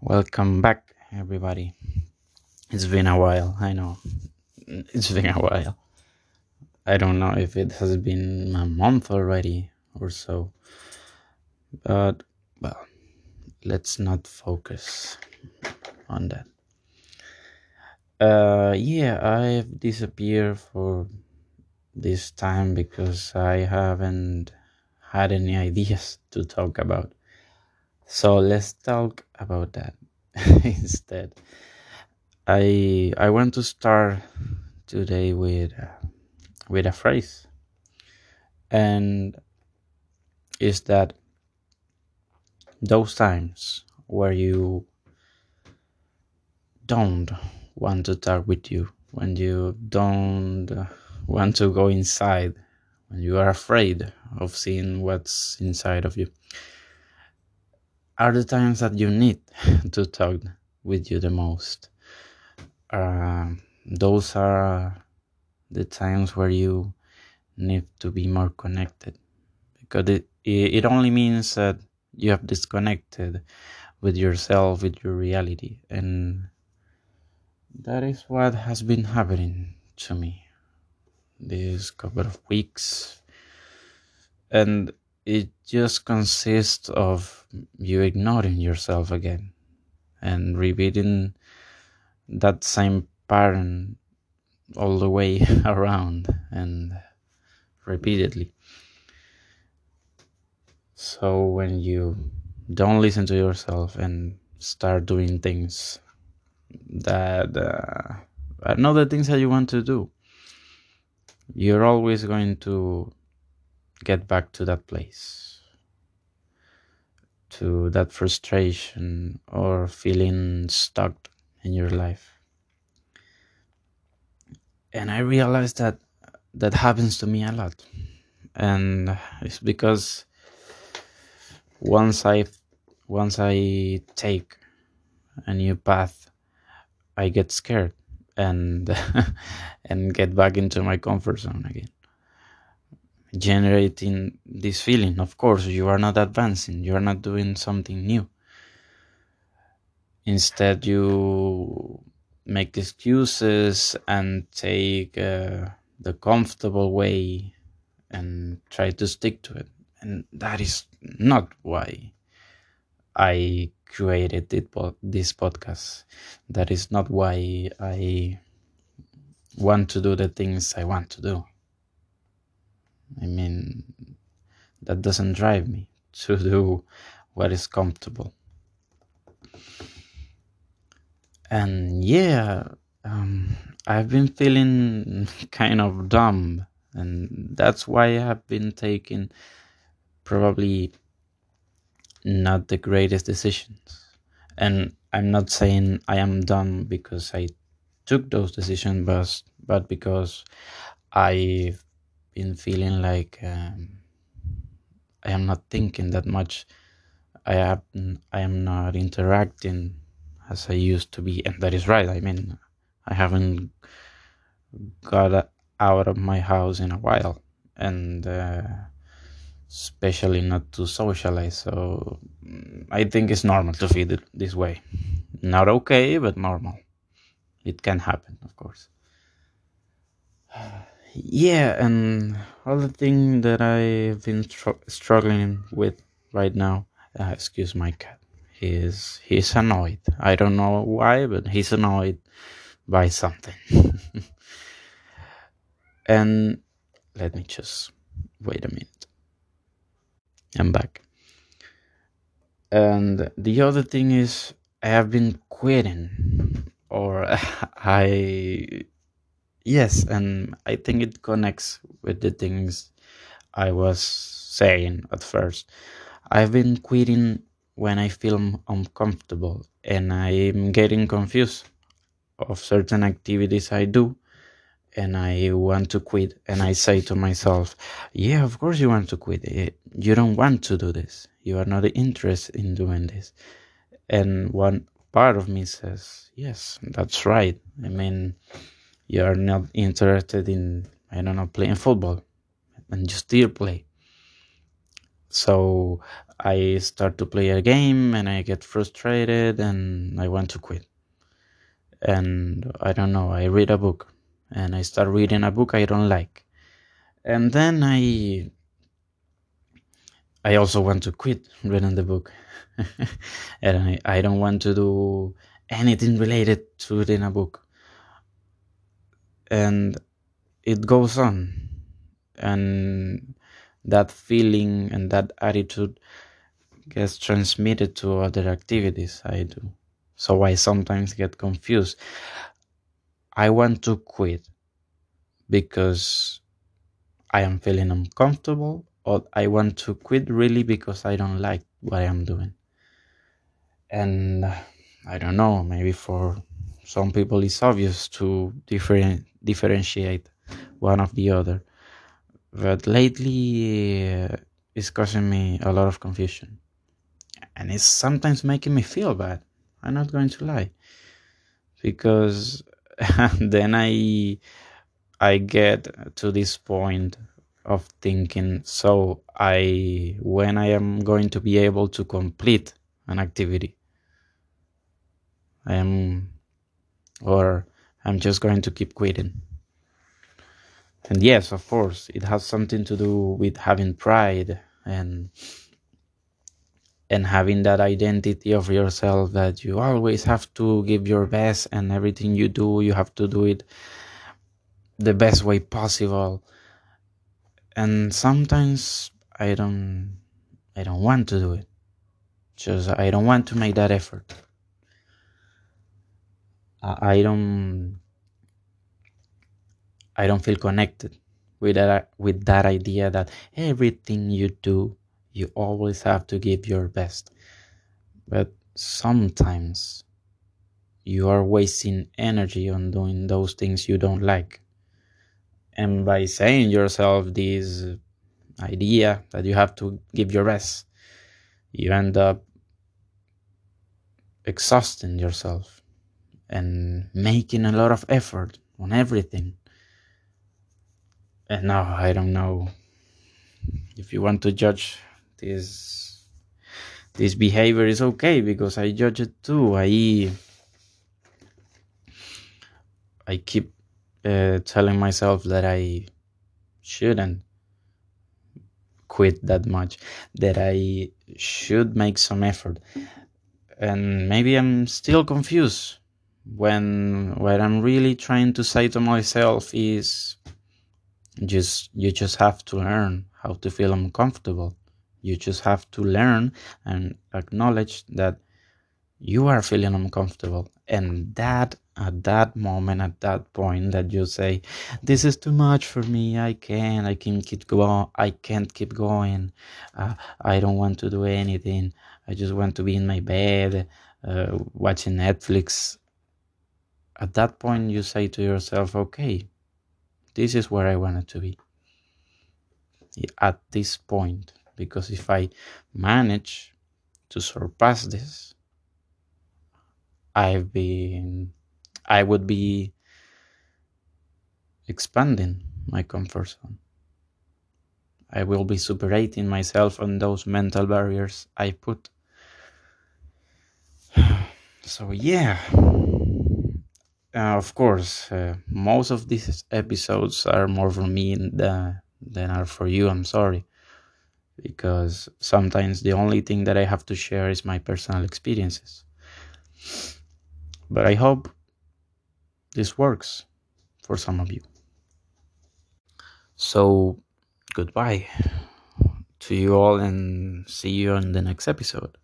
Welcome back, everybody. It's been a while, I know. It's been a while. I don't know if it has been a month already or so. But, well, let's not focus on that. Uh, yeah, I've disappeared for this time because I haven't had any ideas to talk about. So let's talk about that instead. I I want to start today with uh, with a phrase, and is that those times where you don't want to talk with you, when you don't want to go inside, when you are afraid of seeing what's inside of you are the times that you need to talk with you the most. Uh, those are the times where you need to be more connected because it, it only means that you have disconnected with yourself, with your reality. And that is what has been happening to me this couple of weeks. And it just consists of you ignoring yourself again and repeating that same pattern all the way around and repeatedly. So when you don't listen to yourself and start doing things that uh, are not the things that you want to do, you're always going to get back to that place, to that frustration or feeling stuck in your life. And I realized that that happens to me a lot. And it's because once I once I take a new path, I get scared and and get back into my comfort zone again generating this feeling. Of course, you are not advancing, you are not doing something new. Instead, you make excuses and take uh, the comfortable way and try to stick to it. And that is not why I created this podcast. That is not why I want to do the things I want to do. I mean, that doesn't drive me to do what is comfortable. And yeah, um, I've been feeling kind of dumb, and that's why I have been taking probably not the greatest decisions. And I'm not saying I am dumb because I took those decisions, but, but because I've been feeling like um, I am not thinking that much. I have I am not interacting as I used to be, and that is right. I mean, I haven't got out of my house in a while, and uh, especially not to socialize. So I think it's normal to feel it this way. Not okay, but normal. It can happen, of course yeah, and other thing that I've been tr- struggling with right now. Uh, excuse my cat. He's he's annoyed. I don't know why, but he's annoyed by something. and let me just wait a minute. I'm back. And the other thing is, I have been quitting, or I Yes, and I think it connects with the things I was saying at first. I've been quitting when I feel uncomfortable and I'm getting confused of certain activities I do and I want to quit and I say to myself, yeah, of course you want to quit. You don't want to do this. You are not interested in doing this. And one part of me says, yes, that's right. I mean, you are not interested in I don't know playing football and you still play. So I start to play a game and I get frustrated and I want to quit. And I don't know, I read a book and I start reading a book I don't like. And then I I also want to quit reading the book. and I, I don't want to do anything related to reading a book. And it goes on. And that feeling and that attitude gets transmitted to other activities I do. So I sometimes get confused. I want to quit because I am feeling uncomfortable, or I want to quit really because I don't like what I am doing. And I don't know, maybe for some people it's obvious to different, differentiate one of the other. But lately uh, it's causing me a lot of confusion. And it's sometimes making me feel bad. I'm not going to lie. Because then I I get to this point of thinking so I when I am going to be able to complete an activity I am or I'm just going to keep quitting. And yes, of course, it has something to do with having pride and and having that identity of yourself that you always have to give your best and everything you do you have to do it the best way possible. And sometimes i don't i don't want to do it. Just i don't want to make that effort i don't i don't feel connected with that with that idea that everything you do you always have to give your best. But sometimes you are wasting energy on doing those things you don't like. And by saying yourself this idea that you have to give your best, you end up exhausting yourself and making a lot of effort on everything. And now I don't know if you want to judge this this behavior is okay because I judge it too. I I keep uh, telling myself that I shouldn't quit that much, that I should make some effort, and maybe I'm still confused when what I'm really trying to say to myself is just you just have to learn how to feel uncomfortable you just have to learn and acknowledge that you are feeling uncomfortable. And that at that moment, at that point that you say, This is too much for me, I can't, I can keep going, I can't keep going, uh, I don't want to do anything, I just want to be in my bed, uh, watching Netflix. At that point, you say to yourself, Okay, this is where I wanted to be. At this point because if I manage to surpass this, I've been, I would be expanding my comfort zone. I will be superating myself on those mental barriers I put. So, yeah. Uh, of course, uh, most of these episodes are more for me than, than are for you. I'm sorry because sometimes the only thing that I have to share is my personal experiences. But I hope this works for some of you. So, goodbye to you all and see you on the next episode.